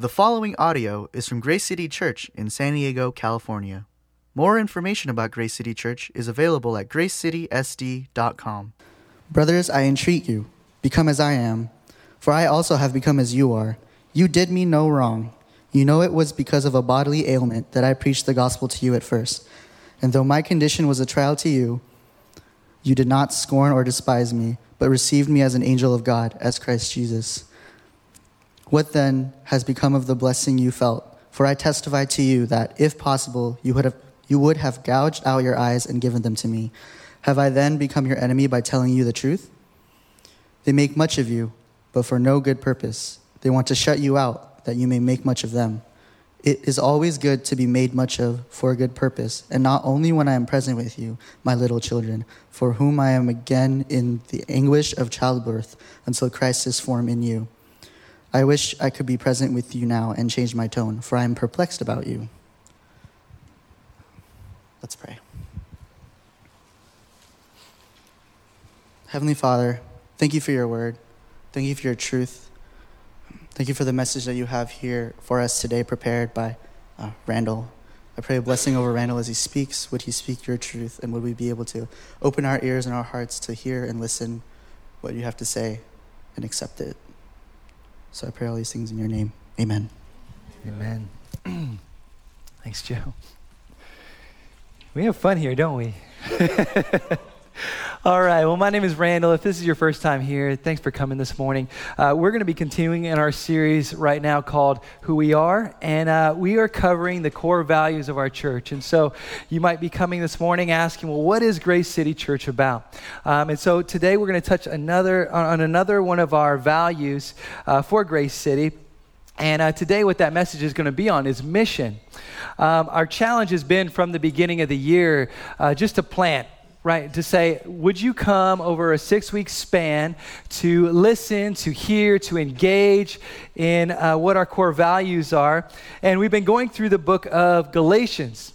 The following audio is from Grace City Church in San Diego, California. More information about Grace City Church is available at gracecitysd.com. Brothers, I entreat you, become as I am, for I also have become as you are. You did me no wrong. You know it was because of a bodily ailment that I preached the gospel to you at first. And though my condition was a trial to you, you did not scorn or despise me, but received me as an angel of God, as Christ Jesus. What then has become of the blessing you felt? For I testify to you that, if possible, you would have, you would have gouged out your eyes and given them to me. Have I then become your enemy by telling you the truth? They make much of you, but for no good purpose. They want to shut you out, that you may make much of them. It is always good to be made much of for a good purpose, and not only when I am present with you, my little children, for whom I am again in the anguish of childbirth until Christ is formed in you. I wish I could be present with you now and change my tone, for I am perplexed about you. Let's pray. Heavenly Father, thank you for your word. Thank you for your truth. Thank you for the message that you have here for us today, prepared by uh, Randall. I pray a blessing over Randall as he speaks. Would he speak your truth, and would we be able to open our ears and our hearts to hear and listen what you have to say and accept it? So I pray all these things in your name. Amen. Amen. Thanks, Joe. We have fun here, don't we? All right. Well, my name is Randall. If this is your first time here, thanks for coming this morning. Uh, we're going to be continuing in our series right now called Who We Are, and uh, we are covering the core values of our church. And so you might be coming this morning asking, well, what is Grace City Church about? Um, and so today we're going to touch another on another one of our values uh, for Grace City. And uh, today, what that message is going to be on is mission. Um, our challenge has been from the beginning of the year uh, just to plant right? To say, would you come over a six week span to listen, to hear, to engage in uh, what our core values are? And we've been going through the book of Galatians.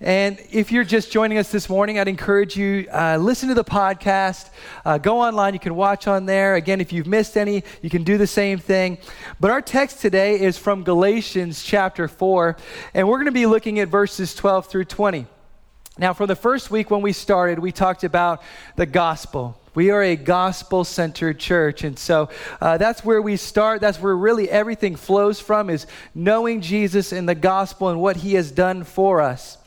And if you're just joining us this morning, I'd encourage you uh, listen to the podcast. Uh, go online; you can watch on there. Again, if you've missed any, you can do the same thing. But our text today is from Galatians chapter four, and we're going to be looking at verses 12 through 20. Now, for the first week when we started, we talked about the gospel. We are a gospel centered church. And so uh, that's where we start. That's where really everything flows from is knowing Jesus and the gospel and what he has done for us.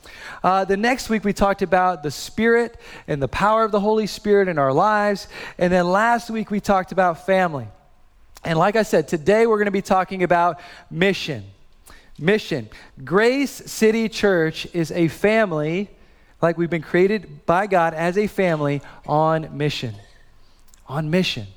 Uh, the next week, we talked about the Spirit and the power of the Holy Spirit in our lives. And then last week, we talked about family. And like I said, today we're going to be talking about mission. Mission. Grace City Church is a family like we've been created by God as a family on mission. On mission.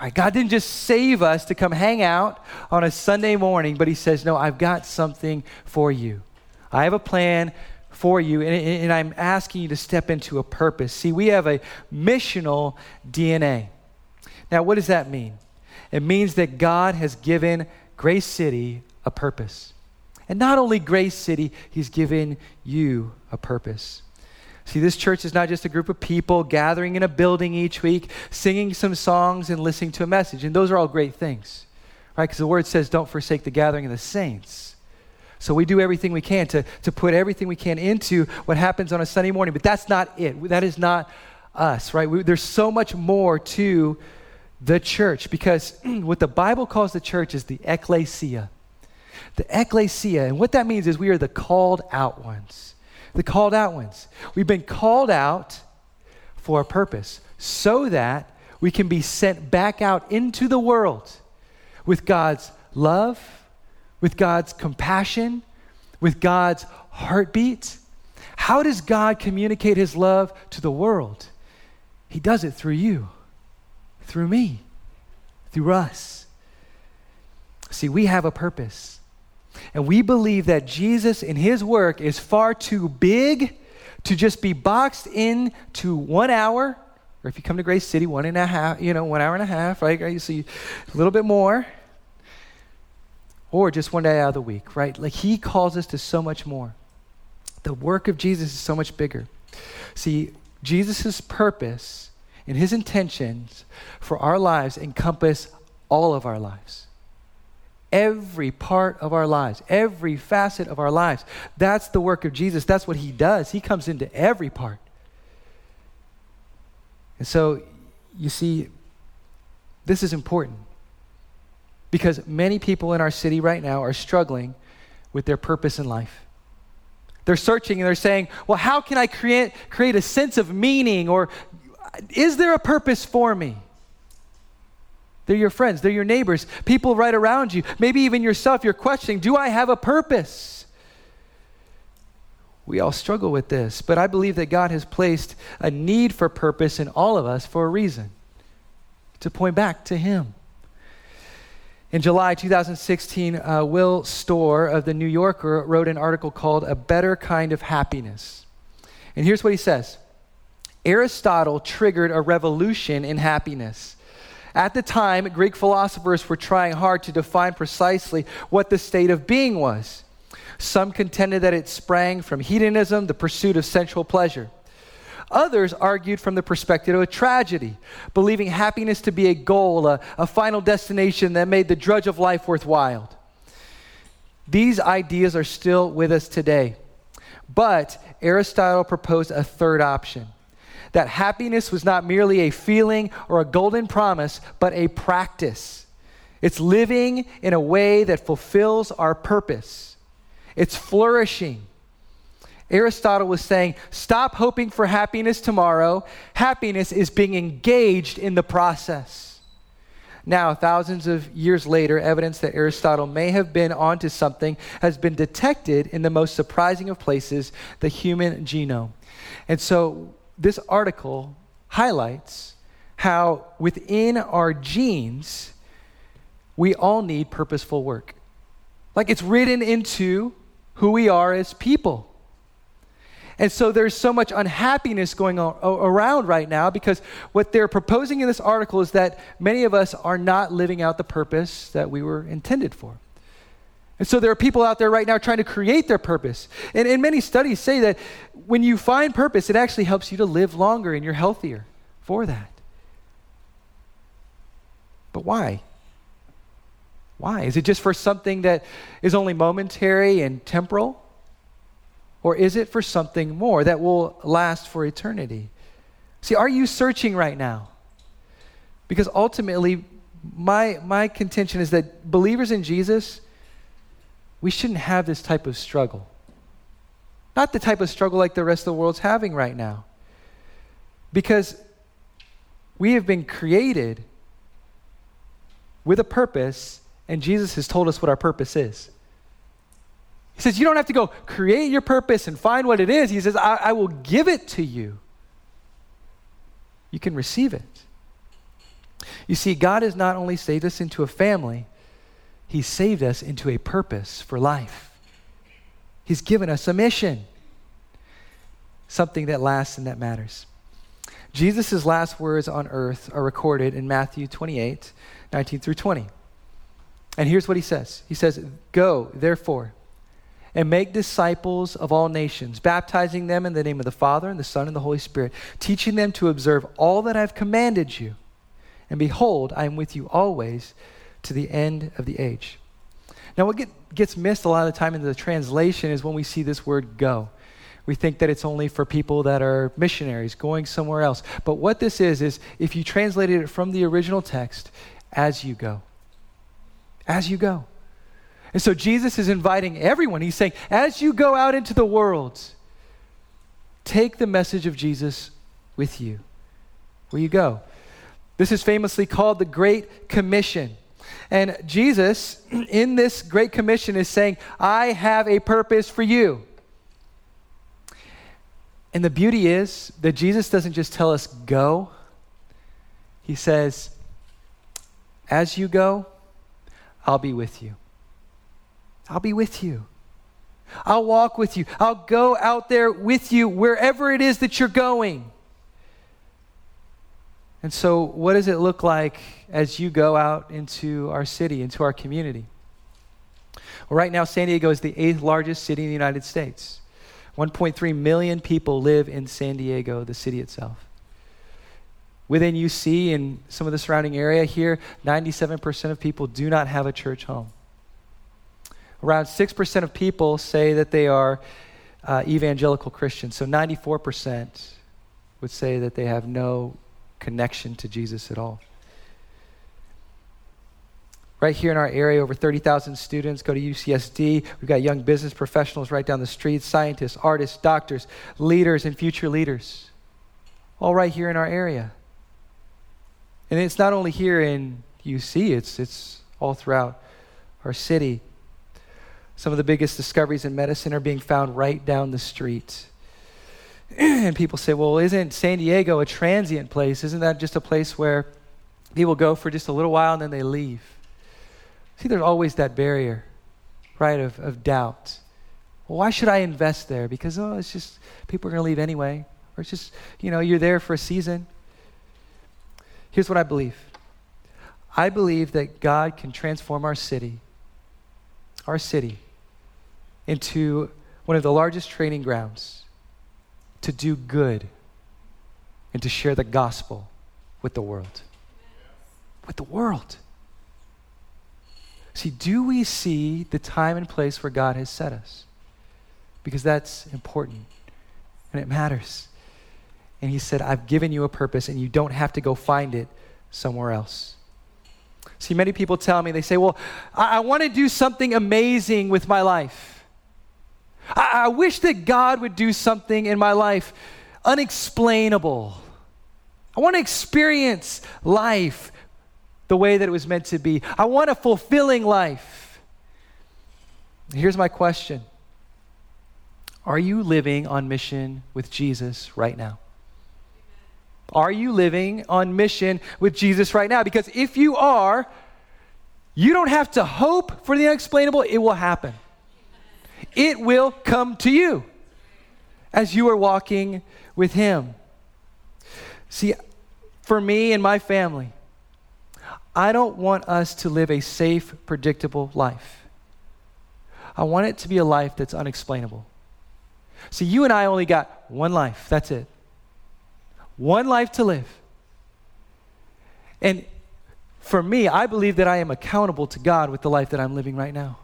Right? God didn't just save us to come hang out on a Sunday morning, but He says, No, I've got something for you. I have a plan for you, and, and I'm asking you to step into a purpose. See, we have a missional DNA. Now, what does that mean? It means that God has given Grace City a purpose. And not only Grace City, He's given you a purpose. See, this church is not just a group of people gathering in a building each week, singing some songs and listening to a message. And those are all great things, right? Because the word says, don't forsake the gathering of the saints. So we do everything we can to, to put everything we can into what happens on a Sunday morning. But that's not it. That is not us, right? We, there's so much more to the church because what the Bible calls the church is the ecclesia. The ecclesia. And what that means is we are the called out ones the called out ones. We've been called out for a purpose so that we can be sent back out into the world with God's love, with God's compassion, with God's heartbeat. How does God communicate his love to the world? He does it through you, through me, through us. See, we have a purpose. And we believe that Jesus in his work is far too big to just be boxed in to one hour, or if you come to Grace City, one and a half, you know, one hour and a half, right? You see a little bit more, or just one day out of the week, right? Like he calls us to so much more. The work of Jesus is so much bigger. See, Jesus' purpose and his intentions for our lives encompass all of our lives every part of our lives, every facet of our lives. That's the work of Jesus. That's what he does. He comes into every part. And so, you see, this is important because many people in our city right now are struggling with their purpose in life. They're searching and they're saying, well, how can I create, create a sense of meaning or is there a purpose for me? They're your friends, they're your neighbors, people right around you, maybe even yourself. You're questioning, do I have a purpose? We all struggle with this, but I believe that God has placed a need for purpose in all of us for a reason to point back to Him. In July 2016, uh, Will Storr of The New Yorker wrote an article called A Better Kind of Happiness. And here's what he says Aristotle triggered a revolution in happiness. At the time, Greek philosophers were trying hard to define precisely what the state of being was. Some contended that it sprang from hedonism, the pursuit of sensual pleasure. Others argued from the perspective of a tragedy, believing happiness to be a goal, a, a final destination that made the drudge of life worthwhile. These ideas are still with us today. But Aristotle proposed a third option that happiness was not merely a feeling or a golden promise, but a practice. It's living in a way that fulfills our purpose, it's flourishing. Aristotle was saying, stop hoping for happiness tomorrow. Happiness is being engaged in the process. Now, thousands of years later, evidence that Aristotle may have been onto something has been detected in the most surprising of places the human genome. And so, this article highlights how within our genes, we all need purposeful work. Like it's written into who we are as people. And so there's so much unhappiness going on, around right now because what they're proposing in this article is that many of us are not living out the purpose that we were intended for. And so there are people out there right now trying to create their purpose. And, and many studies say that when you find purpose, it actually helps you to live longer and you're healthier for that. But why? Why? Is it just for something that is only momentary and temporal? Or is it for something more that will last for eternity? See, are you searching right now? Because ultimately, my, my contention is that believers in Jesus, we shouldn't have this type of struggle. Not the type of struggle like the rest of the world's having right now. Because we have been created with a purpose, and Jesus has told us what our purpose is. He says, You don't have to go create your purpose and find what it is. He says, I, I will give it to you. You can receive it. You see, God has not only saved us into a family, he saved us into a purpose for life. He's given us a mission, something that lasts and that matters. Jesus' last words on earth are recorded in Matthew 28 19 through 20. And here's what he says He says, Go, therefore, and make disciples of all nations, baptizing them in the name of the Father, and the Son, and the Holy Spirit, teaching them to observe all that I've commanded you. And behold, I am with you always to the end of the age. Now, what get, gets missed a lot of the time in the translation is when we see this word go. We think that it's only for people that are missionaries going somewhere else. But what this is, is if you translated it from the original text, as you go. As you go. And so Jesus is inviting everyone. He's saying, as you go out into the world, take the message of Jesus with you where you go. This is famously called the Great Commission. And Jesus, in this Great Commission, is saying, I have a purpose for you. And the beauty is that Jesus doesn't just tell us, go. He says, as you go, I'll be with you. I'll be with you. I'll walk with you. I'll go out there with you wherever it is that you're going. And so, what does it look like as you go out into our city, into our community? Well, right now, San Diego is the eighth largest city in the United States. 1.3 million people live in San Diego, the city itself. Within UC and some of the surrounding area here, 97% of people do not have a church home. Around 6% of people say that they are uh, evangelical Christians. So 94% would say that they have no connection to Jesus at all. Right here in our area, over 30,000 students go to UCSD. We've got young business professionals right down the street, scientists, artists, doctors, leaders, and future leaders. All right here in our area. And it's not only here in UC, it's, it's all throughout our city. Some of the biggest discoveries in medicine are being found right down the street. And people say, well, isn't San Diego a transient place? Isn't that just a place where people go for just a little while and then they leave? See, there's always that barrier, right, of, of doubt. Well, why should I invest there? Because, oh, it's just people are going to leave anyway. Or it's just, you know, you're there for a season. Here's what I believe I believe that God can transform our city, our city, into one of the largest training grounds to do good and to share the gospel with the world. With the world. See, do we see the time and place where God has set us? Because that's important and it matters. And He said, I've given you a purpose and you don't have to go find it somewhere else. See, many people tell me, they say, Well, I, I want to do something amazing with my life. I, I wish that God would do something in my life unexplainable. I want to experience life the way that it was meant to be. I want a fulfilling life. Here's my question Are you living on mission with Jesus right now? Are you living on mission with Jesus right now? Because if you are, you don't have to hope for the unexplainable, it will happen. It will come to you as you are walking with Him. See, for me and my family, I don't want us to live a safe, predictable life. I want it to be a life that's unexplainable. See, you and I only got one life. That's it. One life to live. And for me, I believe that I am accountable to God with the life that I'm living right now.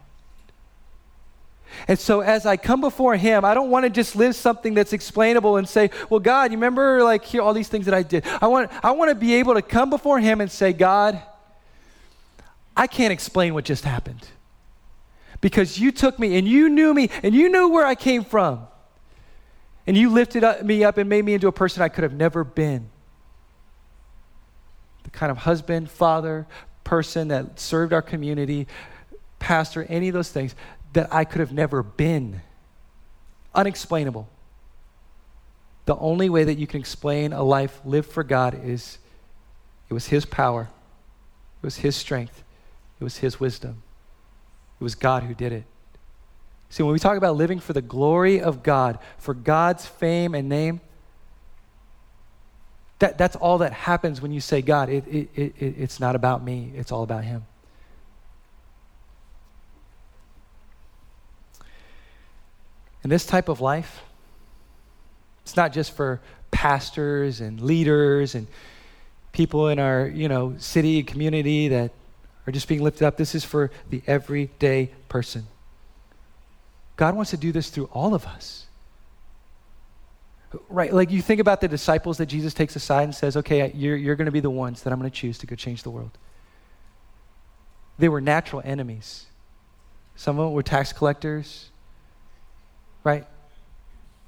And so as I come before him, I don't want to just live something that's explainable and say, "Well, God, you remember like here all these things that I did." I want I want to be able to come before him and say, "God, I can't explain what just happened because you took me and you knew me and you knew where I came from. And you lifted up, me up and made me into a person I could have never been. The kind of husband, father, person that served our community, pastor, any of those things that I could have never been. Unexplainable. The only way that you can explain a life lived for God is it was His power, it was His strength, it was His wisdom. It was God who did it. See, when we talk about living for the glory of God, for God's fame and name, that, that's all that happens when you say, God, it, it, it, it's not about me, it's all about Him. And this type of life, it's not just for pastors and leaders and people in our, you know, city community that are just being lifted up. This is for the everyday person. God wants to do this through all of us. Right? Like you think about the disciples that Jesus takes aside and says, okay, you're, you're going to be the ones that I'm going to choose to go change the world. They were natural enemies. Some of them were tax collectors, right?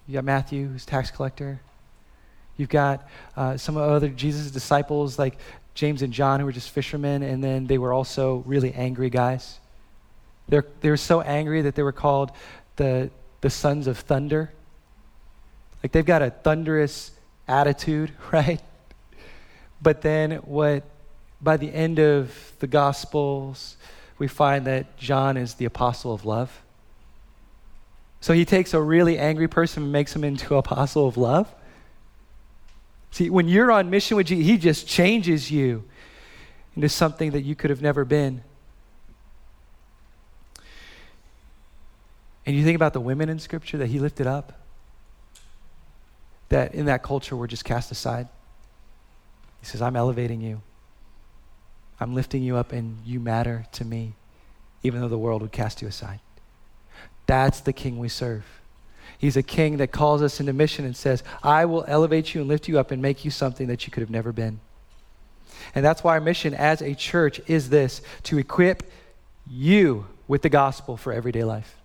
You got Matthew, who's tax collector. You've got uh, some other Jesus' disciples, like James and John, who were just fishermen, and then they were also really angry guys. They're, they were so angry that they were called the, the sons of thunder. Like they've got a thunderous attitude, right? But then what by the end of the gospels we find that John is the apostle of love. So he takes a really angry person and makes him into an apostle of love. See, when you're on mission with Jesus, He just changes you into something that you could have never been. And you think about the women in Scripture that He lifted up, that in that culture were just cast aside. He says, I'm elevating you. I'm lifting you up, and you matter to me, even though the world would cast you aside. That's the king we serve. He's a king that calls us into mission and says, I will elevate you and lift you up and make you something that you could have never been. And that's why our mission as a church is this to equip you with the gospel for everyday life.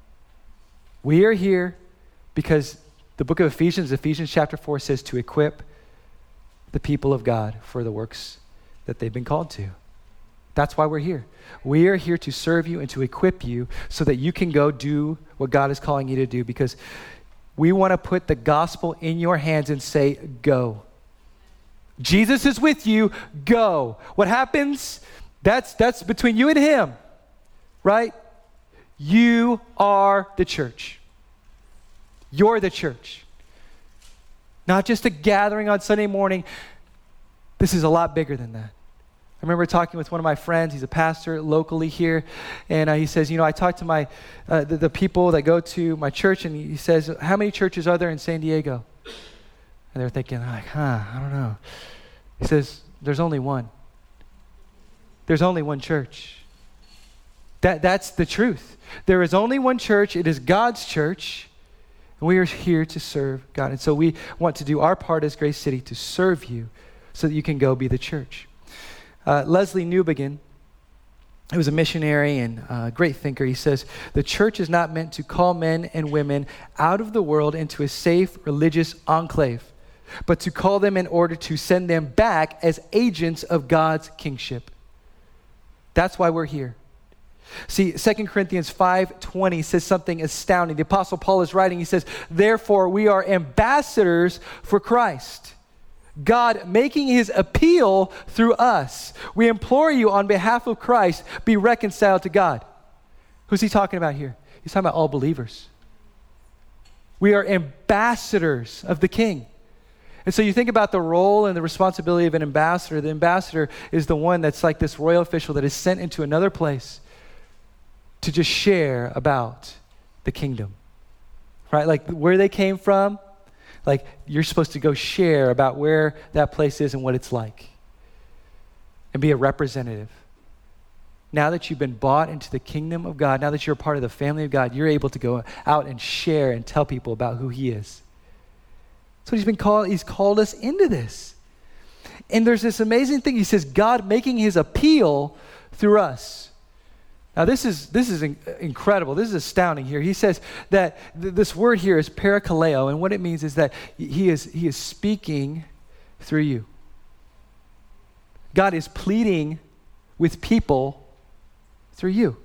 We are here because the book of Ephesians, Ephesians chapter 4, says to equip the people of God for the works that they've been called to. That's why we're here. We are here to serve you and to equip you so that you can go do what God is calling you to do because we want to put the gospel in your hands and say, Go. Jesus is with you, go. What happens? That's, that's between you and Him, right? You are the church. You're the church. Not just a gathering on Sunday morning. This is a lot bigger than that. I remember talking with one of my friends. He's a pastor locally here, and uh, he says, "You know, I talk to my uh, the, the, people that go to my church, and he says, how many churches are there in San Diego?" And they're thinking, like, "Huh, I don't know." He says, "There's only one. There's only one church. That that's the truth. There is only one church. It is God's church." And we are here to serve God. And so we want to do our part as Grace City to serve you so that you can go be the church. Uh, Lesslie Newbigin, who was a missionary and a great thinker, he says, The church is not meant to call men and women out of the world into a safe religious enclave, but to call them in order to send them back as agents of God's kingship. That's why we're here. See, 2 Corinthians 5:20 says something astounding. The apostle Paul is writing, he says, "Therefore we are ambassadors for Christ." God making his appeal through us. We implore you on behalf of Christ, be reconciled to God. Who's he talking about here? He's talking about all believers. We are ambassadors of the king. And so you think about the role and the responsibility of an ambassador. The ambassador is the one that's like this royal official that is sent into another place to just share about the kingdom. Right? Like where they came from, like you're supposed to go share about where that place is and what it's like and be a representative. Now that you've been bought into the kingdom of God, now that you're a part of the family of God, you're able to go out and share and tell people about who He is. So He's been called, He's called us into this. And there's this amazing thing. He says, God making His appeal through us. Now, this is, this is incredible. This is astounding here. He says that th- this word here is parakaleo, and what it means is that he is, he is speaking through you. God is pleading with people through you.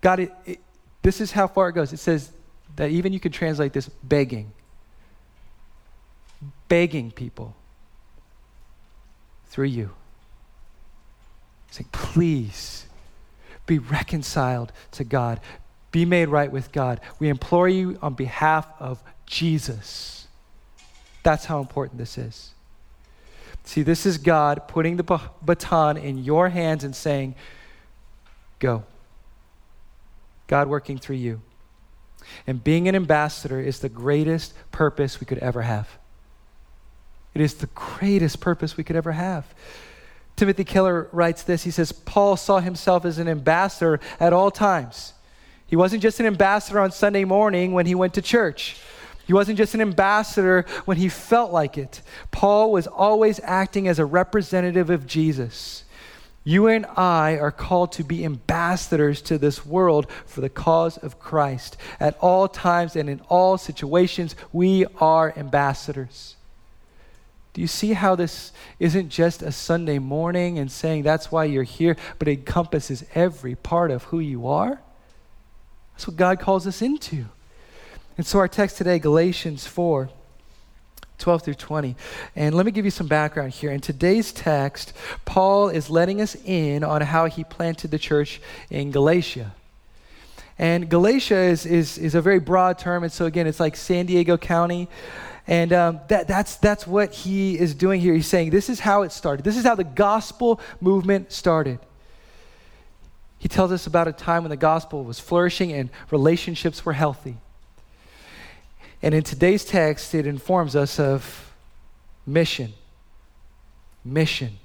God, it, it, this is how far it goes. It says that even you could translate this begging. Begging people through you saying, please be reconciled to God, be made right with God. We implore you on behalf of Jesus. That's how important this is. See, this is God putting the baton in your hands and saying, Go. God working through you. And being an ambassador is the greatest purpose we could ever have. It is the greatest purpose we could ever have. Timothy Keller writes this. He says, Paul saw himself as an ambassador at all times. He wasn't just an ambassador on Sunday morning when he went to church. He wasn't just an ambassador when he felt like it. Paul was always acting as a representative of Jesus. You and I are called to be ambassadors to this world for the cause of Christ. At all times and in all situations, we are ambassadors. Do you see how this isn't just a Sunday morning and saying that's why you're here, but it encompasses every part of who you are? That's what God calls us into. And so our text today, Galatians 4. 12 through 20. And let me give you some background here. In today's text, Paul is letting us in on how he planted the church in Galatia. And Galatia is, is, is a very broad term. And so, again, it's like San Diego County. And um, that, that's, that's what he is doing here. He's saying this is how it started. This is how the gospel movement started. He tells us about a time when the gospel was flourishing and relationships were healthy. And in today's text, it informs us of mission. Mission.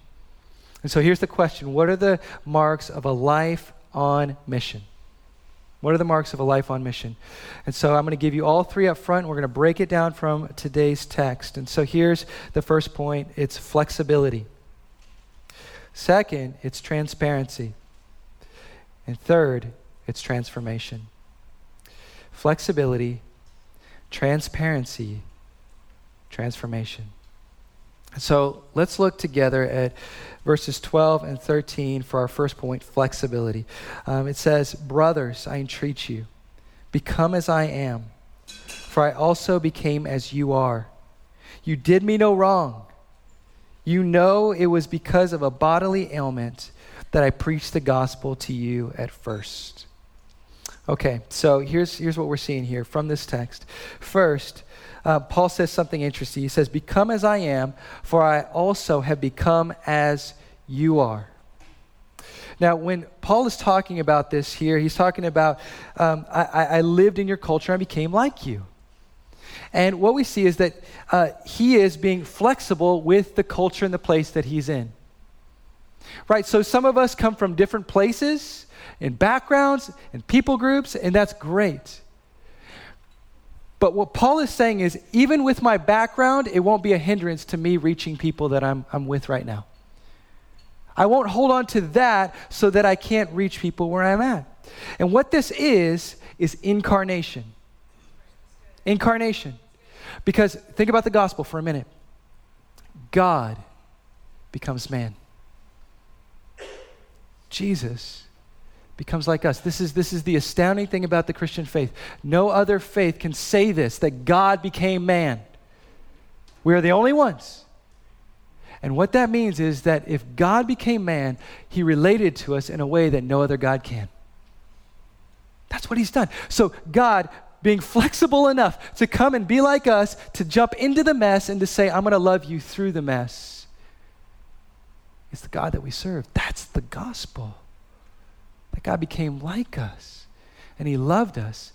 And so here's the question What are the marks of a life on mission? What are the marks of a life on mission? And so I'm going to give you all three up front. We're going to break it down from today's text. And so here's the first point it's flexibility. Second, it's transparency. And third, it's transformation. Flexibility, transparency, transformation. So let's look together at verses 12 and 13 for our first point flexibility. Um, it says, Brothers, I entreat you, become as I am, for I also became as you are. You did me no wrong. You know it was because of a bodily ailment that I preached the gospel to you at first. Okay, so here's, here's what we're seeing here from this text. First, uh, Paul says something interesting. He says, Become as I am, for I also have become as you are. Now, when Paul is talking about this here, he's talking about, um, I, I, lived in your culture and became like you. And what we see is that uh, he is being flexible with the culture and the place that he's in. Right? So some of us come from different places and backgrounds and people groups, and that's great. But what Paul is saying is, even with my background, it won't be a hindrance to me reaching people that I'm, I'm with right now. I won't hold on to that so that I can't reach people where I'm at. And what this is, is incarnation. Incarnation. Because think about the gospel for a minute God becomes man, Jesus becomes like us. This is, this is the astounding thing about the Christian faith. No other faith can say this that God became man. We are the only ones. And what that means is that if God became man, he related to us in a way that no other God can. That's what he's done. So, God being flexible enough to come and be like us, to jump into the mess and to say, I'm going to love you through the mess, is the God that we serve. That's the gospel. That God became like us and he loved us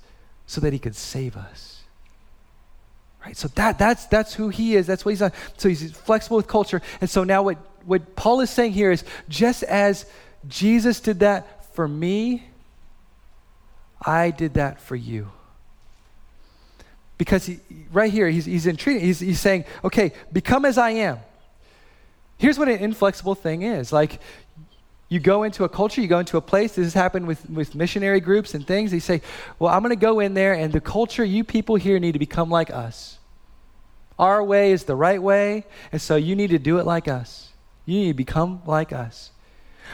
so that he could save us. Right? So that, that's, that's who he is. That's what he's on. So he's flexible with culture. And so now what, what Paul is saying here is just as Jesus did that for me, I did that for you. Because he, right here, he's, he's entreating, he's, he's saying, okay, become as I am. Here's what an inflexible thing is. Like, you go into a culture, you go into a place. This has happened with, with missionary groups and things. They say, Well, I'm going to go in there, and the culture, you people here need to become like us. Our way is the right way, and so you need to do it like us. You need to become like us.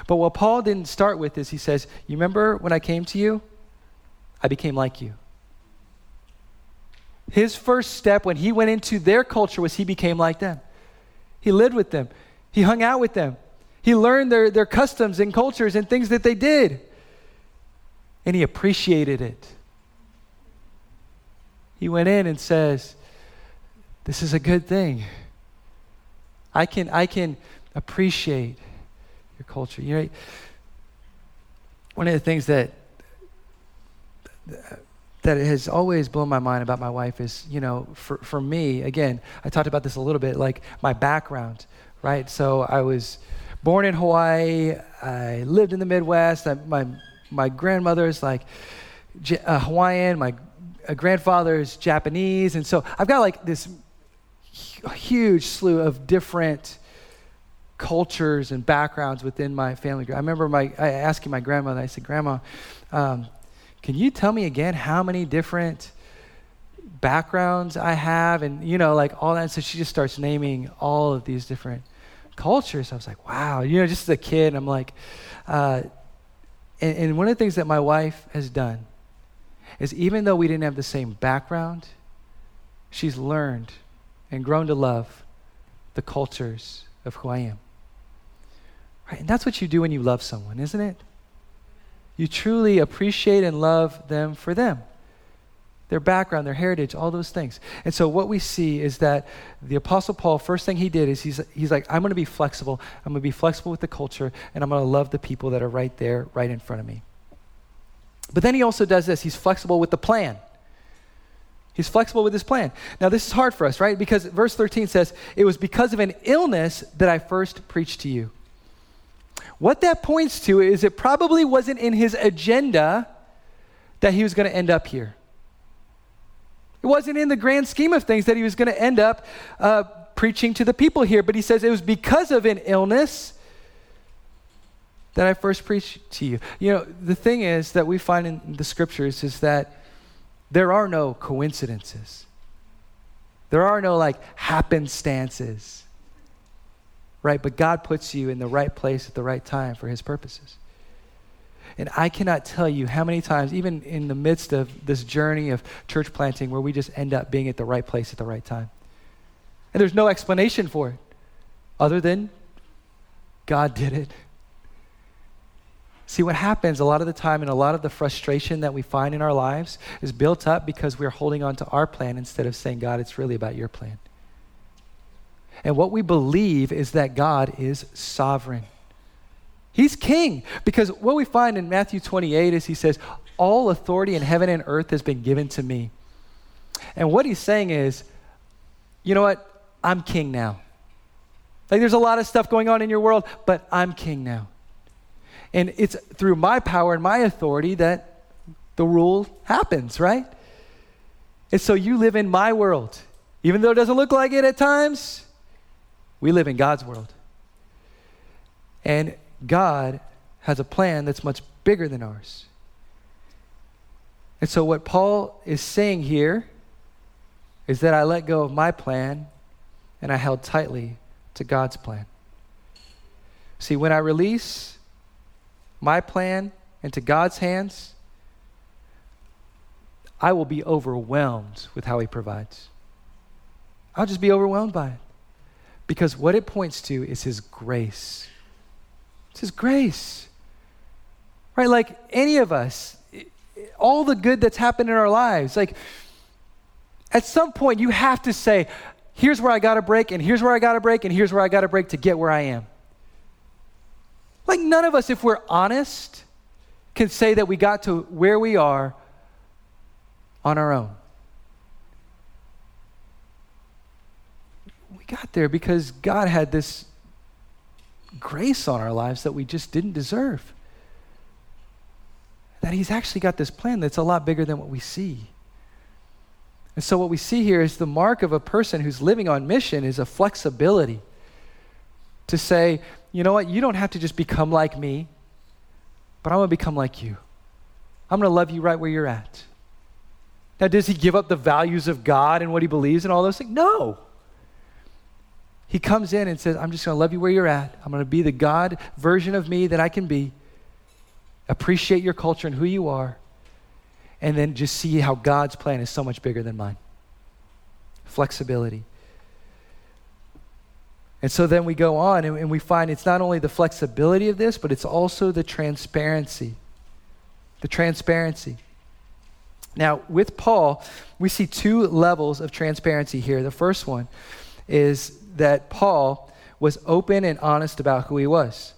But what Paul didn't start with is he says, You remember when I came to you? I became like you. His first step when he went into their culture was he became like them. He lived with them, he hung out with them, he learned their, their customs and cultures and things that they did. And he appreciated it. He went in and says, This is a good thing. I can, I can appreciate your culture. You know, one of the things that that has always blown my mind about my wife is, you know, for, for me, again, I talked about this a little bit, like my background, right? So I was born in Hawaii. I lived in the Midwest. I, my, my grandmother is like uh, Hawaiian. My uh, grandfather is Japanese. And so I've got like this huge slew of different cultures and backgrounds within my family. I remember my, I asking my grandmother, I said, Grandma, um, can you tell me again how many different backgrounds I have? And, you know, like all that. So she just starts naming all of these different culture. So I was like, wow, you know, just as a kid, I'm like, uh, and, and one of the things that my wife has done is even though we didn't have the same background, she's learned and grown to love the cultures of who I am. Right? And that's what you do when you love someone, isn't it? You truly appreciate and love them for them their background, their heritage, all those things. And so what we see is that the Apostle Paul, first thing he did is he's, he's like, I'm going to be flexible. I'm going to be flexible with the culture, and I'm going to love the people that are right there, right in front of me. But then he also does this he's flexible with the plan. He's flexible with his plan. Now, this is hard for us, right? Because verse 13 says, It was because of an illness that I first preached to you. What that points to is it probably wasn't in his agenda that he was going to end up here. Wasn't in the grand scheme of things that he was going to end up uh, preaching to the people here, but he says it was because of an illness that I first preached to you. You know, the thing is that we find in the scriptures is that there are no coincidences. There are no like happenstances. Right? But God puts you in the right place at the right time for his purposes. And I cannot tell you how many times, even in the midst of this journey of church planting, where we just end up being at the right place at the right time. And there's no explanation for it other than God did it. See, what happens a lot of the time and a lot of the frustration that we find in our lives is built up because we're holding on to our plan instead of saying, God, it's really about your plan. And what we believe is that God is sovereign. He's king. Because what we find in Matthew 28 is he says, All authority in heaven and earth has been given to me. And what he's saying is, you know what? I'm king now. Like there's a lot of stuff going on in your world, but I'm king now. And it's through my power and my authority that the rule happens, right? And so you live in my world. Even though it doesn't look like it at times, we live in God's world. And God has a plan that's much bigger than ours. And so, what Paul is saying here is that I let go of my plan and I held tightly to God's plan. See, when I release my plan into God's hands, I will be overwhelmed with how He provides. I'll just be overwhelmed by it. Because what it points to is His grace. It's His grace. Right? Like any of us, all the good that's happened in our lives, like at some point you have to say, here's where I got to break, and here's where I got to break, and here's where I got to break to get where I am. Like none of us, if we're honest, can say that we got to where we are on our own. We got there because God had this grace on our lives that we just didn't deserve. That He's actually got this plan that's a lot bigger than what we see. And so, what we see here is the mark of a person who's living on mission is a flexibility to say, you know what, you don't have to just become like me, but I'm going to become like you. I'm going to love you right where you're at. Now, does he give up the values of God and what he believes and all those things? No. He comes in and says, I'm just going to love you where you're at. I'm going to be the God version of me that I can be. Appreciate your culture and who you are. And then just see how God's plan is so much bigger than mine. Flexibility. And so then we go on and, and, we find it's not only the flexibility of this, but it's also the transparency. The transparency. Now, with Paul, we see two levels of transparency here. The first one is that Paul was open and honest about who he was.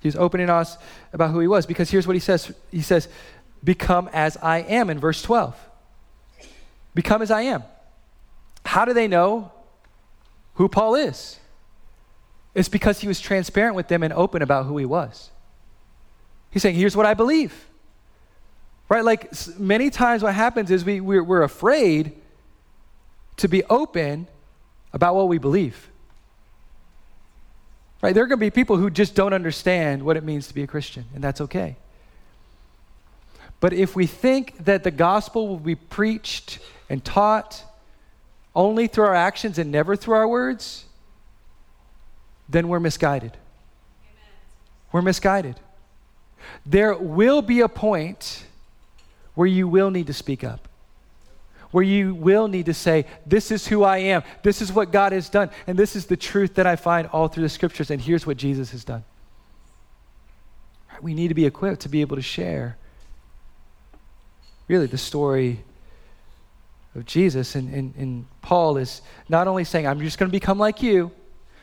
He was open and honest about who he was because here's what he says He says, Become as I am in verse 12. Become as I am. How do they know who Paul is? It's because he was transparent with them and open about who he was. He's saying, Here's what I believe. Right? Like many times, what happens is we, we're, we're afraid to be open about what we believe. Right? There are going to be people who just don't understand what it means to be a Christian, and that's okay. But if we think that the gospel will be preached and taught only through our actions and never through our words, then we're misguided. Amen. We're misguided. There will be a point where you will need to speak up where you will need to say, This is who I am. This is what God has done. And this is the truth that I find all through the scriptures. And here's what Jesus has done. We need to be equipped to be able to share really the story of Jesus. And, and, and Paul is not only saying, I'm just going to become like you,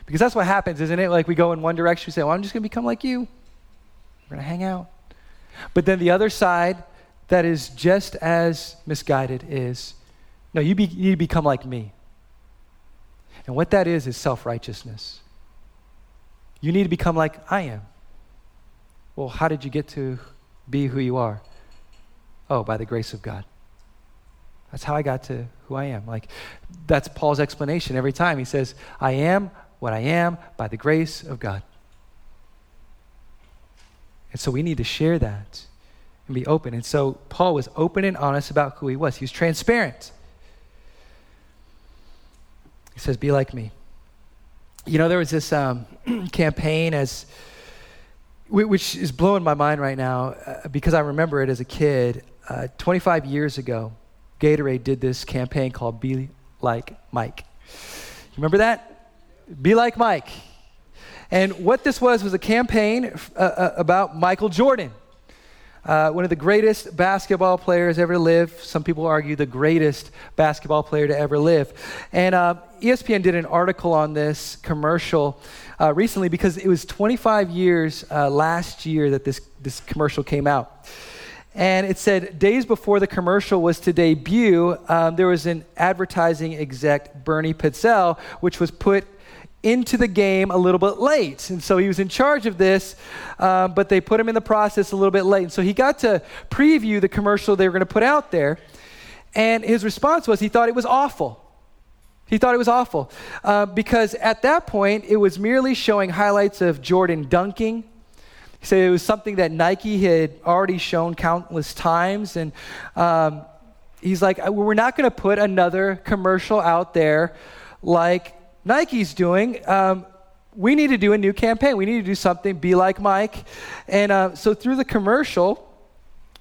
because that's what happens, isn't it? Like we go in one direction, we say, Well, I'm just going to become like you. We're going to hang out. But then the other side that is just as misguided is no, you, be, you need to become like me. And what that is, is self righteousness. You need to become like I am. Well, how did you get to be who you are? Oh, by the grace of God. That's how I got to who I am. Like, that's Paul's explanation every time. He says, I am what I am by the grace of God. And so we need to share that and be open. And so Paul was open and honest about who he was, he was transparent. Says, Be like me. You know, there was this um, campaign as which is blowing my mind right now uh, because I remember it as a kid. Uh, 25 years ago, Gatorade did this campaign called Be Like Mike. You remember that? Be Like Mike. And what this was was a campaign uh, uh, about Michael Jordan, uh, one of the greatest basketball players ever live. Some people argue the greatest basketball player to ever live. And uh, ESPN did an article on this commercial uh, recently because it was 25 years uh, last year that this, this commercial came out. And it said, days before the commercial was to debut, um, there was an advertising exec, Bernie Pitzel, which was put into the game a little bit late. And so he was in charge of this, um, but they put him in the process a little bit late. And so he got to preview the commercial they were going to put out there. And his response was he thought it was awful. He thought it was awful uh, because at that point it was merely showing highlights of Jordan dunking he said it was something that Nike had already shown countless times. And um, he's like, we're not going to put another commercial out there like Nike's doing. Um, we need to do a new campaign. We need to do something, be like Mike. And uh, so through the commercial,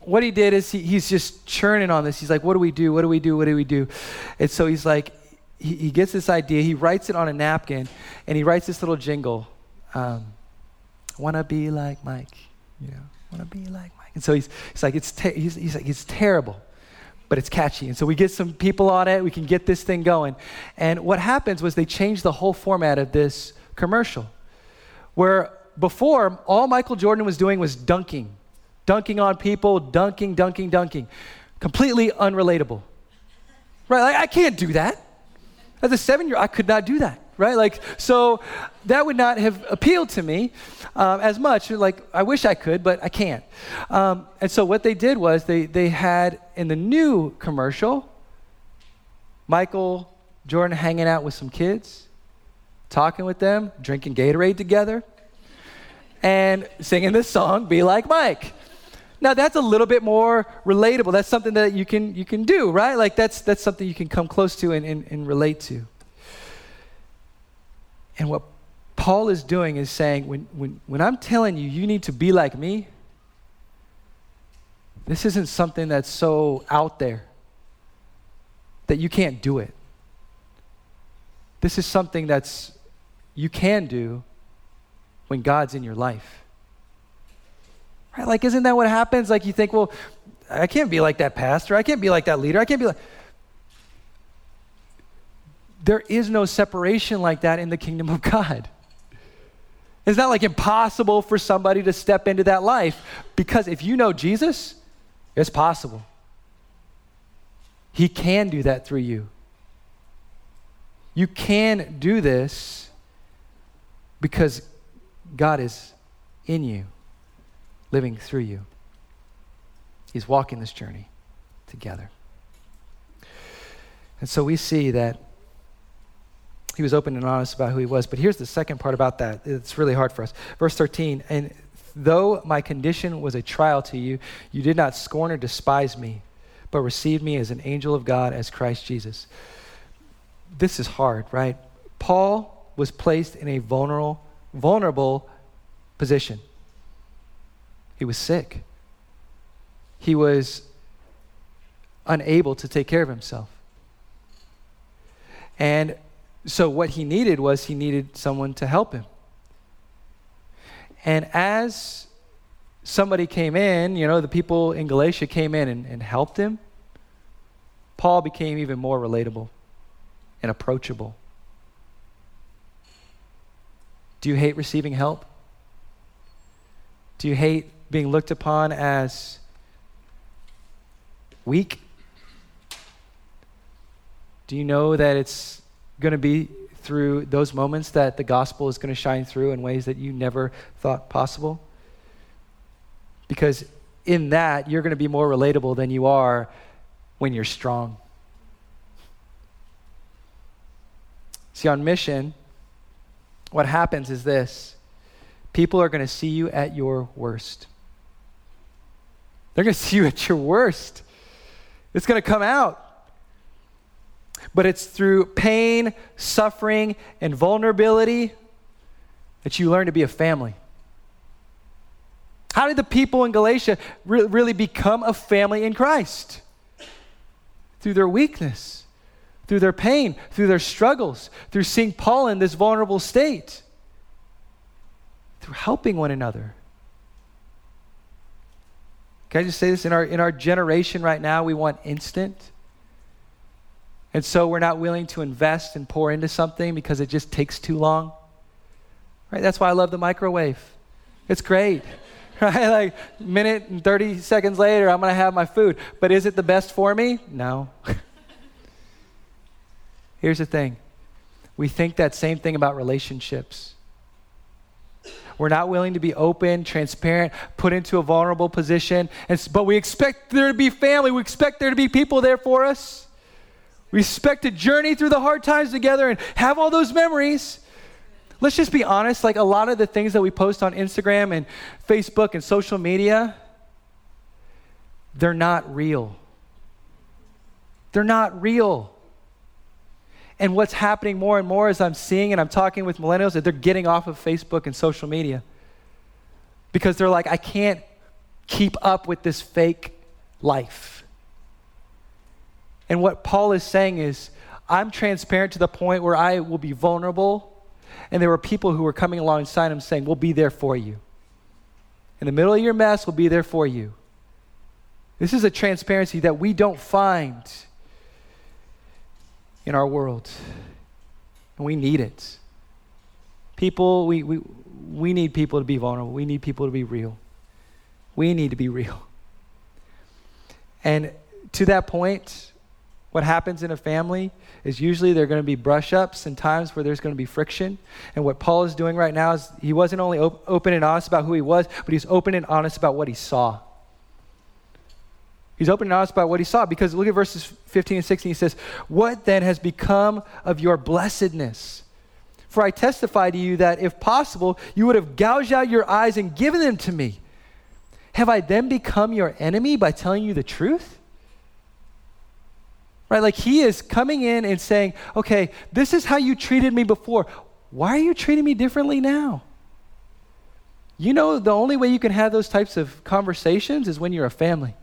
what he did is he, he's just churning on this. He's like, what do we do? What do we do? What do we do? And so he's like, he, he gets this idea. He writes it on a napkin, and he writes this little jingle. Um, want to be like Mike. Want to be like Mike. And so he's, he's like, it's he's, he's like, it's terrible, but it's catchy. And so we get some people on it. We can get this thing going. And what happens was they changed the whole format of this commercial, where before all Michael Jordan was doing was dunking, dunking on people, dunking, dunking, dunking, completely unrelatable. Right? Like, I can't do that. As a seven year old, I could not do that right? Like, so that would not have appealed to me um, as much. Like, I wish I could, but I can't. Um, and so what they did was they, they had in the new commercial, Michael Jordan hanging out with some kids, talking with them, drinking Gatorade together, and singing this song, Be Like Mike. Now that's a little bit more relatable. That's something that you can you can do, right? Like that's that's something you can come close to and, and, and relate to. And what Paul is doing is saying, when, when, when I'm telling you, you need to be like me, this isn't something that's so out there that you can't do it. This is something that's you can do when God's in your life. Right? Like, isn't that what happens? Like, you think, well, I can't be like that pastor. I can't be like that leader. I can't be like there is no separation like that in the kingdom of God. It's not like impossible for somebody to step into that life because if you know Jesus, it's possible. He can do that through you. You can do this because God is in you, living through you. He's walking this journey together. And so we see that he was open and honest about who he was. But here's the second part about that. It's really hard for us. Verse 13, and though my condition was a trial to you, you did not scorn or despise me, but received me as an angel of God, as Christ Jesus. This is hard, right? Paul was placed in a vulnerable, vulnerable position. He was sick. He was unable to take care of himself. And so, what he needed was he needed someone to help him. And as somebody came in, you know, the people in Galatia came in and, and helped him, Paul became even more relatable and approachable. Do you hate receiving help? Do you hate being looked upon as weak? Do you know that it's going to be through those moments that the gospel is going to shine through in ways that you never thought possible. Because in that, you're going to be more relatable than you are when you're strong. See, on mission, what happens is this people are going to see you at your worst. They're going to see you at your worst. It's going to come out. But it's through pain, suffering, and vulnerability that you learn to be a family. How did the people in Galatia re- really become a family in Christ? Through their weakness, through their pain, through their struggles, through seeing Paul in this vulnerable state, through helping one another. Can I just say this? In our, in our generation right now, we want instant. And so we're not willing to invest and pour into something because it just takes too long. Right? That's why I love the microwave. It's great. Right? Like minute and 30 seconds later, I'm going to have my food. But is it the best for me? No. Here's the thing. We think that same thing about relationships. We're not willing to be open, transparent, put into a vulnerable position, and, but we expect there to be family. We expect there to be people there for us. We expect to journey through the hard times together and have all those memories. Let's just be honest, like a lot of the things that we post on Instagram and Facebook and social media, they're not real. They're not real. And what's happening more and more is I'm seeing and I'm talking with millennials that they're getting off of Facebook and social media because they're like, I can't keep up with this fake life. And what Paul is saying is, I'm transparent to the point where I will be vulnerable. And there were people who were coming alongside him saying, We'll be there for you. In the middle of your mess, we'll be there for you. This is a transparency that we don't find in our world. And we need it. People, we, we, we need people to be vulnerable. We need people to be real. We need to be real. And to that point, what happens in a family is usually there are going to be brush ups and times where there's going to be friction. And what Paul is doing right now is he wasn't only op- open and honest about who he was, but he's open and honest about what he saw. He's open and honest about what he saw because look at verses 15 and 16. He says, What then has become of your blessedness? For I testify to you that if possible, you would have gouged out your eyes and given them to me. Have I then become your enemy by telling you the truth? Right? Like he is coming in and saying, okay, this is how you treated me before. Why are you treating me differently now? You know, the only way you can have those types of conversations is when you're a family,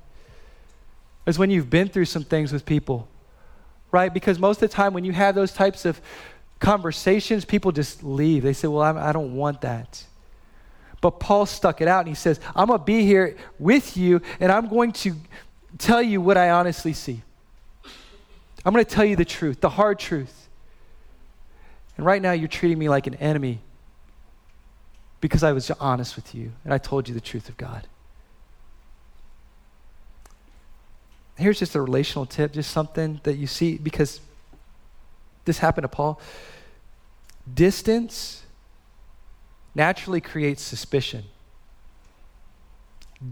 is when you've been through some things with people, right? Because most of the time, when you have those types of conversations, people just leave. They say, Well, I'm, I do not want that. But Paul stuck it out and he says, I'm going to be here with you and I'm going to tell you what I honestly see. I'm going to tell you the truth, the hard truth. And right now, you're treating me like an enemy because I was honest with you and I told you the truth of God. Here's just a relational tip, just something that you see because this happened to Paul. Distance naturally creates suspicion.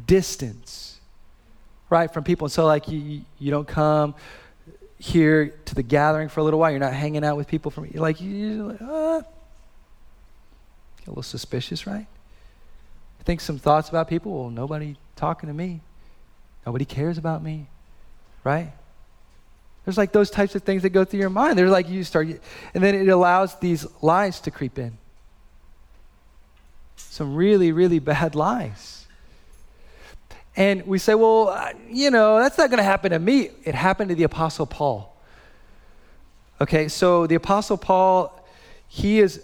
Distance, right, from people. And so, like, you, you don't come here to the gathering for a little while. You're not hanging out with people from like you're like, uh, a little suspicious, right? Think some thoughts about people. Well, nobody talking to me. Nobody cares about me, right? There's like those types of things that go through your mind. They're like you start, and then it allows these lies to creep in. Some really, really bad lies. And we say, well, uh, you know, that's not going to happen to me. It happened to the Apostle Paul. Okay, so the Apostle Paul, he is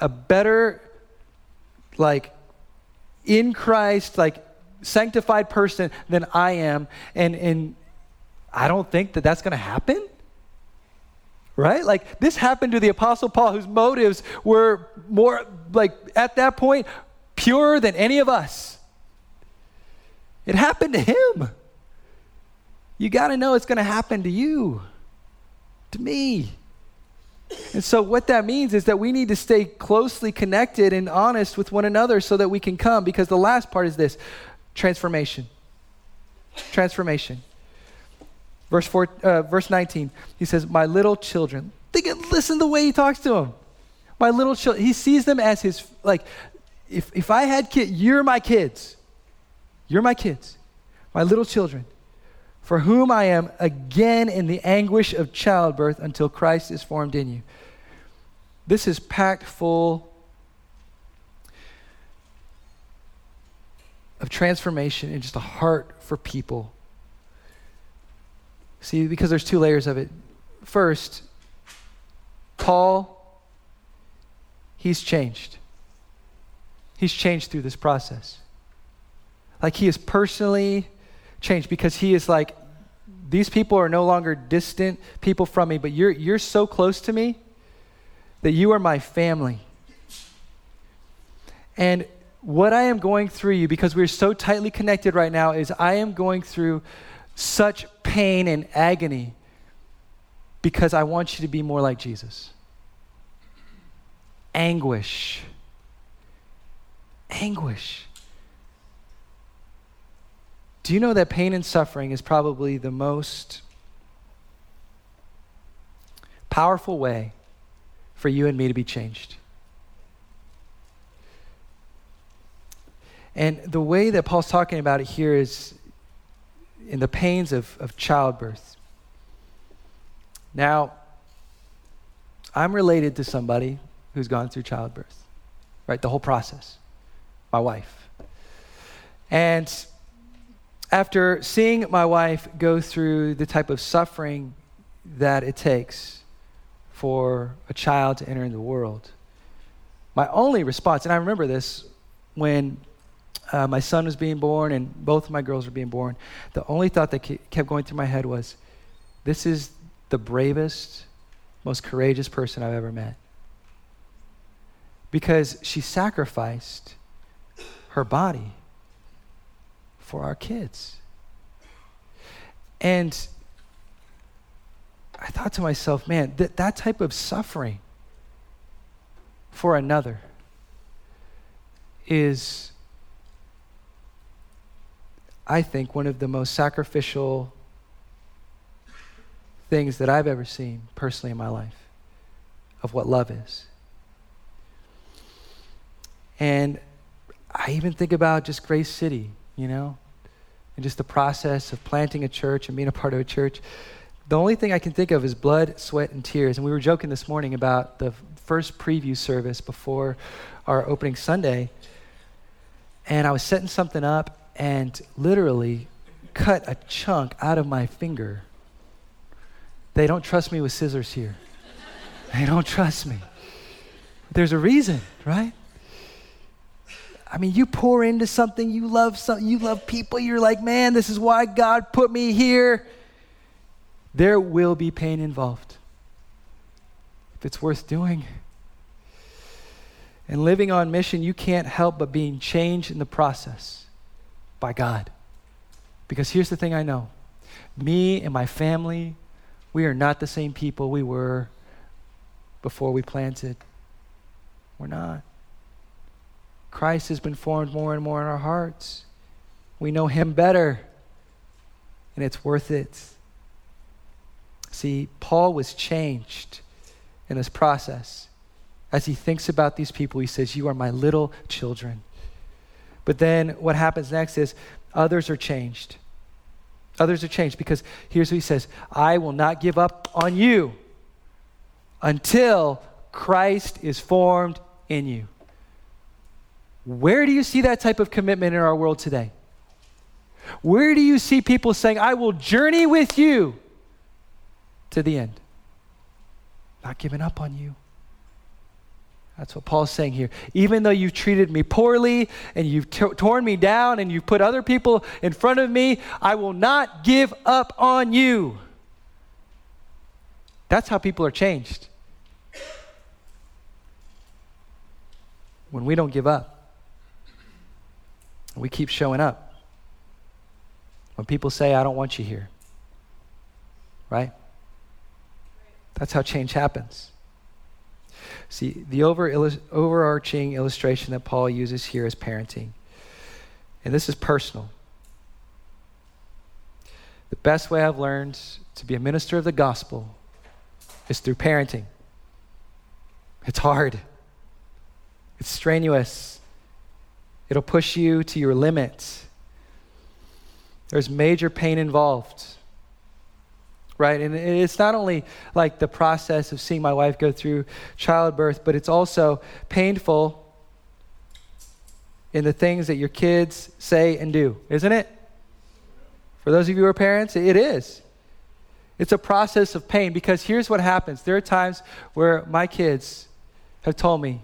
a better, like, in Christ, like, sanctified person than I am. And, and I don't think that that's going to happen. Right? Like, this happened to the Apostle Paul, whose motives were more, like, at that point, purer than any of us. It happened to him. You got to know it's going to happen to you, to me. And so, what that means is that we need to stay closely connected and honest with one another so that we can come. Because the last part is this transformation. Transformation. Verse, four, uh, verse 19, he says, My little children. Think, listen the way he talks to them. My little children. He sees them as his, like, if, if I had kids, you're my kids. You're my kids, my little children, for whom I am again in the anguish of childbirth until Christ is formed in you. This is packed full of transformation and just a heart for people. See, because there's two layers of it. First, Paul, he's changed. He's changed through this process. Like he is personally changed because he is like, these people are no longer distant people from me, but you're, you're so close to me that you are my family. And what I am going through you, because we're so tightly connected right now, is I am going through such pain and agony because I want you to be more like Jesus. Anguish. Anguish. Do you know that pain and suffering is probably the most powerful way for you and me to be changed? And the way that Paul's talking about it here is in the pains of, of childbirth. Now, I'm related to somebody who's gone through childbirth, right? The whole process, my wife. And after seeing my wife go through the type of suffering that it takes for a child to enter the world, my only response, and I remember this when uh, my son was being born and both of my girls were being born, the only thought that kept going through my head was, this is the bravest, most courageous person I've ever met. Because she sacrificed her body for our kids. And I thought to myself, man, that, that type of suffering for another is I think, one of the most sacrificial things that I've ever seen personally in my life of what love is. And I even think about just Grace City, you know, and just the process of planting a church and being a part of a church. The only thing I can think of is blood, sweat, and tears. And we were joking this morning about the first preview service before our opening Sunday. And I was setting something up, and literally cut a chunk out of my finger. They don't trust me with scissors here. They don't trust me. There's a reason, right? I mean, you pour into something, you love something, you love people, you're like, man, this is why God put me here. There will be pain involved. If it's worth doing. And living on mission, you can't help but being changed in the process by God. Because here's the thing I know me and my family, we are not the same people we were before we planted. We're not. Christ has been formed more and more in our hearts. We know Him better, and it's worth it. See, Paul was changed in this process. As he thinks about these people, he says, You are my little children. But then what happens next is others are changed. Others are changed because here's what he says I will not give up on you until Christ is formed in you. Where do you see that type of commitment in our world today? Where do you see people saying, I will journey with you to the end? Not giving up on you. That's what Paul's saying here. Even though you've treated me poorly and you've t- torn me down and you've put other people in front of me, I will not give up on you. That's how people are changed. When we don't give up, we keep showing up. When people say, I don't want you here, right? That's how change happens. See, the over, overarching illustration that Paul uses here is parenting. And this is personal. The best way I've learned to be a minister of the gospel is through parenting. It's hard, it's strenuous, it'll push you to your limits. There's major pain involved. Right? And it's not only like the process of seeing my wife go through childbirth, but it's also painful in the things that your kids say and do, isn't it? For those of you who are parents, it is. It's a process of pain because here's what happens. There are times where my kids have told me,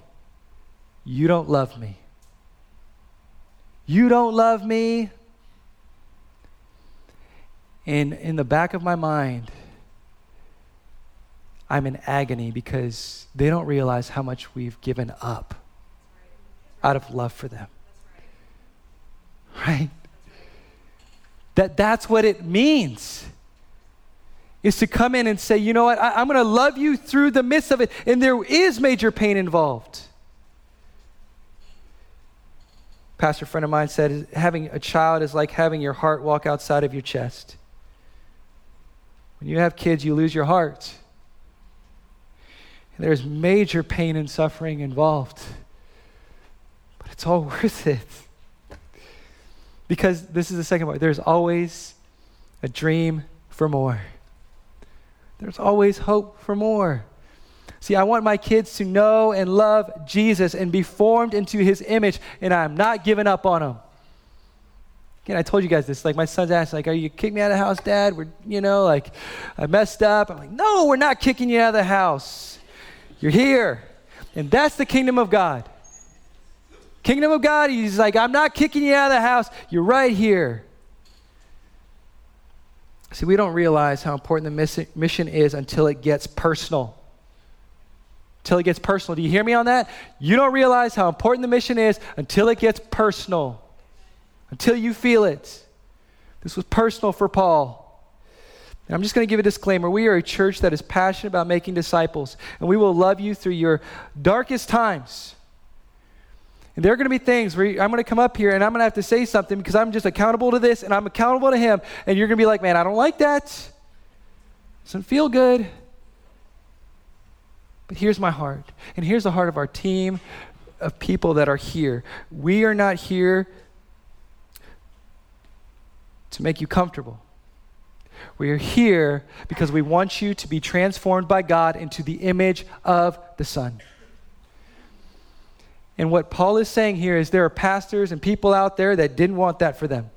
You don't love me. You don't love me. And in the back of my mind, I'm in agony because they don't realize how much we've given up out of love for them. Right? That that's what it means. Is to come in and say, you know what, I, I'm going to love you through the midst of it. And there is major pain involved. Pastor friend of mine said, having a child is like having your heart walk outside of your chest. When you have kids, you lose your heart. And there's major pain and suffering involved. But it's all worth it. Because this is the second part there's always a dream for more. There's always hope for more. See, I want my kids to know and love Jesus and be formed into his image, and I'm not giving up on them. Again, I told you guys this. Like, my son's asking, like, are you kicking me out of the house, Dad? We're, you know, like, I messed up. I'm like, no, we're not kicking you out of the house. You're here. And that's the kingdom of God. Kingdom of God, he's like, I'm not kicking you out of the house. You're right here. See, we don't realize how important the mission is until it gets personal. Until it gets personal. Do you hear me on that? You don't realize how important the mission is until it gets personal, until you feel it. This was personal for Paul. And I'm just going to give a disclaimer. We are a church that is passionate about making disciples, and we will love you through your darkest times. And there are going to be things where I'm going to come up here and I'm going to have to say something because I'm just accountable to this and I'm accountable to him. And you're going to be like, man, I don't like that. Doesn't feel good. But here's my heart. And here's the heart of our team of people that are here. We are not here to make you comfortable. We are here because we want you to be transformed by God into the image of the Son. And what Paul is saying here is there are pastors and people out there that didn't want that for them.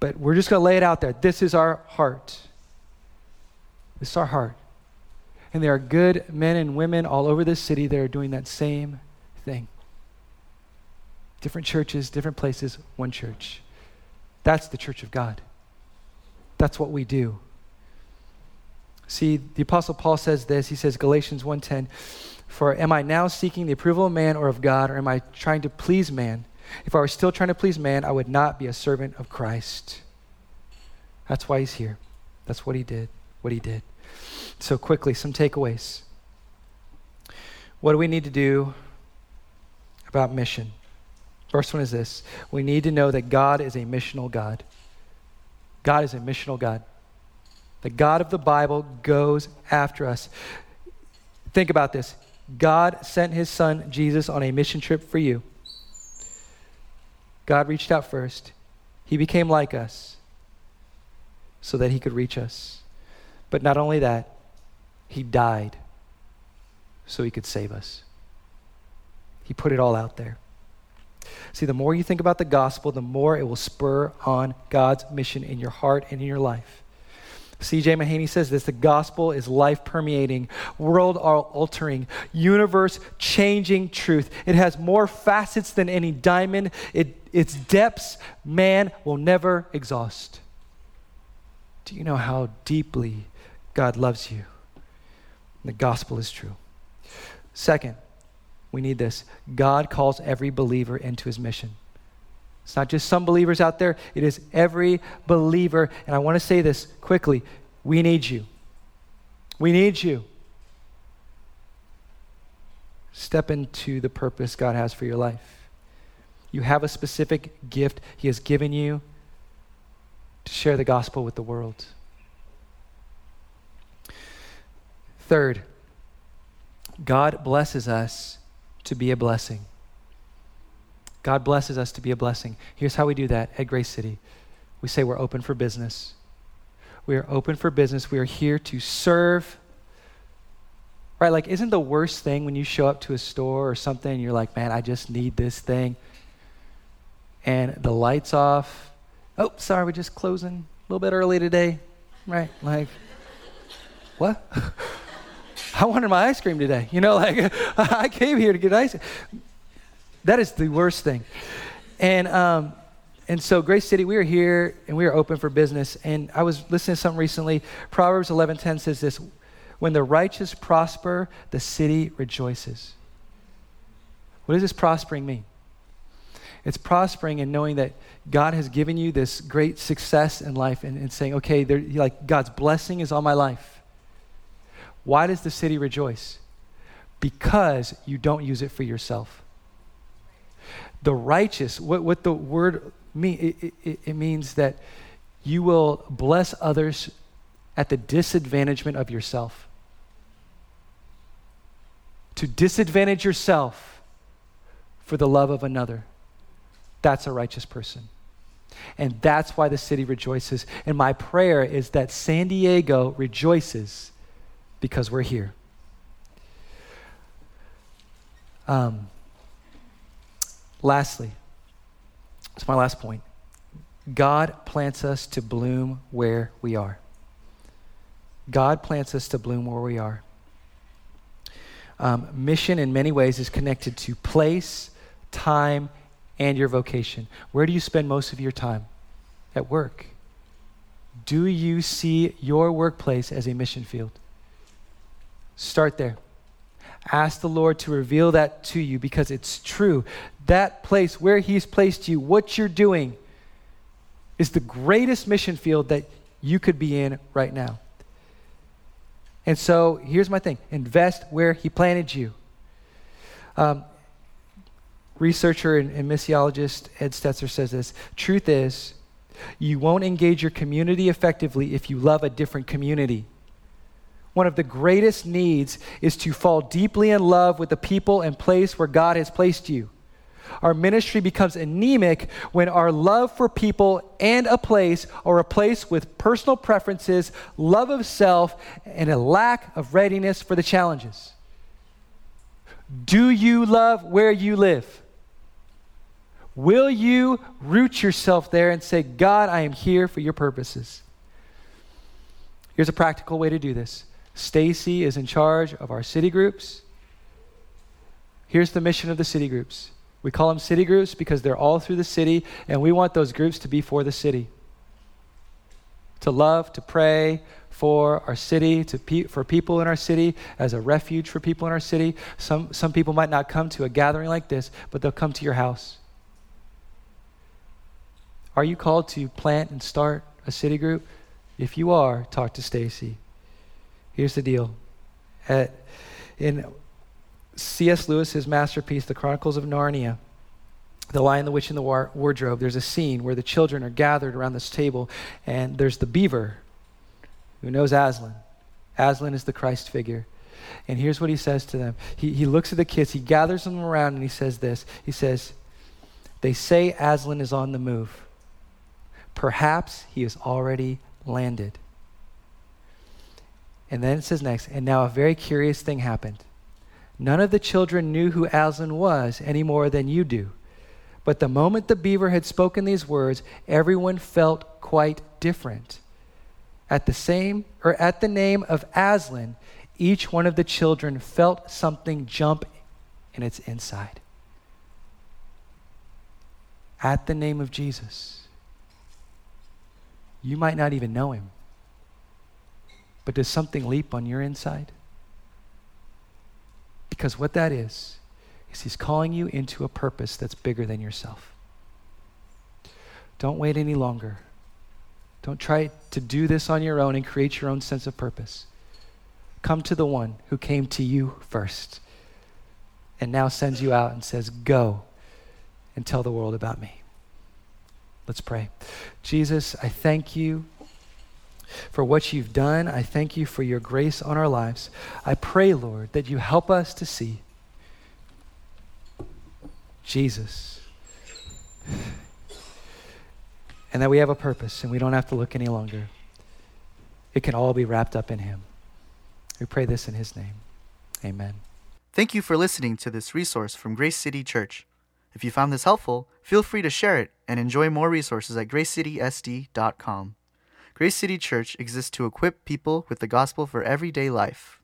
But we're just going to lay it out there. This is our heart. This is our heart. And there are good men and women all over this city that are doing that same thing. Different churches, different places, one church. That's the church of God. That's what we do. See, the apostle Paul says this. He says Galatians 1:10, for am I now seeking the approval of man or of God, or am I trying to please man? If I were still trying to please man, I would not be a servant of Christ. That's why he's here. That's what he did, what he did. So, quickly, some takeaways. What do we need to do about mission? First one is this we need to know that God is a missional God. God is a missional God. The God of the Bible goes after us. Think about this. God sent his son Jesus on a mission trip for you. God reached out first. He became like us so that he could reach us. But not only that, he died so he could save us. He put it all out there. See, the more you think about the gospel, the more it will spur on God's mission in your heart and in your life. C.J. Mahaney says this the gospel is life permeating, world altering, universe changing truth. It has more facets than any diamond, it, its depths man will never exhaust. Do you know how deeply God loves you? The gospel is true. Second, we need this God calls every believer into his mission. It's not just some believers out there, it is every believer. And I want to say this quickly we need you. We need you. Step into the purpose God has for your life. You have a specific gift He has given you. to share the gospel with the world. Third, God blesses us to be a blessing. God blesses us to be a blessing. Here's how we do that at Grace City we say we're open for business. We are open for business. We are here to serve. Right? Like, isn't the worst thing when you show up to a store or something and you're like, man, I just need this thing? And the light's off. Oh, sorry, we're just closing a little bit early today. Right? Like, what? I wanted my ice cream today. You know, like I came here to get ice. That is the worst thing. And um, and so Grace City, we are here and we are open for business. And I was listening to something recently. Proverbs 11:10 says this: "When the righteous prosper, the city rejoices." What does this prospering mean? It's prospering and knowing that God has given you this great success in life and, and saying, okay, there, like God's blessing is on my life. Why does the city rejoice? Because you don't use it for yourself. The righteous, what, what the word means, it, it, it means that you will bless others at the disadvantagement of yourself. To disadvantage yourself for the love of another. That's a righteous person. And that's why the city rejoices. And my prayer is that San Diego rejoices because we're here. Um, lastly, it's my last point. God plants us to bloom where we are. God plants us to bloom where we are. Um, mission, in many ways, is connected to place, time, and your vocation. Where do you spend most of your time? At work. Do you see your workplace as a mission field? Start there. Ask the Lord to reveal that to you because it's true. That place where He's placed you, what you're doing, is the greatest mission field that you could be in right now. And so here's my thing invest where He planted you. Um, researcher and, and missiologist Ed Stetzer says this Truth is, you won't engage your community effectively if you love a different community one of the greatest needs is to fall deeply in love with the people and place where God has placed you. Our ministry becomes anemic when our love for people and a place are replaced with personal preferences, love of self, and a lack of readiness for the challenges. Do you love where you live? Will you root yourself there and say, God, I am here for your purposes? Here's a practical way to do this Stacy is in charge of our city groups. Here's the mission of the city groups. We call them city groups because they're all through the city, and we want those groups to be for the city. To love, to pray for our city, to pe- for people in our city, as a refuge for people in our city. Some, some people might not come to a gathering like this, but they'll come to your house. Are you called to plant and start a city group? If you are, talk to Stacy. Here's the deal. At, in C.S. Lewis's masterpiece, The Chronicles of Narnia, The Lion, the Witch, and the War- Wardrobe, there's a scene where the children are gathered around this table, and there's the beaver who knows Aslan. Aslan is the Christ figure. And here's what he says to them. He, he looks at the kids, he gathers them around, and he says this. He says, They say Aslan is on the move. Perhaps he has already landed. And then it says next, and now a very curious thing happened. None of the children knew who Aslan was any more than you do. But the moment the beaver had spoken these words, everyone felt quite different. At the same or at the name of Aslan, each one of the children felt something jump in its inside. At the name of Jesus. You might not even know him. But does something leap on your inside? Because what that is, is He's calling you into a purpose that's bigger than yourself. Don't wait any longer. Don't try to do this on your own and create your own sense of purpose. Come to the one who came to you first and now sends you out and says, Go and tell the world about me. Let's pray. Jesus, I thank you for what you've done. I thank you for your grace on our lives. I pray, Lord, that you help us to see Jesus. And that we have a purpose and we don't have to look any longer. It can all be wrapped up in him. We pray this in his name. Amen. Thank you for listening to this resource from Grace City Church. If you found this helpful, feel free to share it and enjoy more resources at gracecitysd.com. Grace City Church exists to equip people with the gospel for everyday life.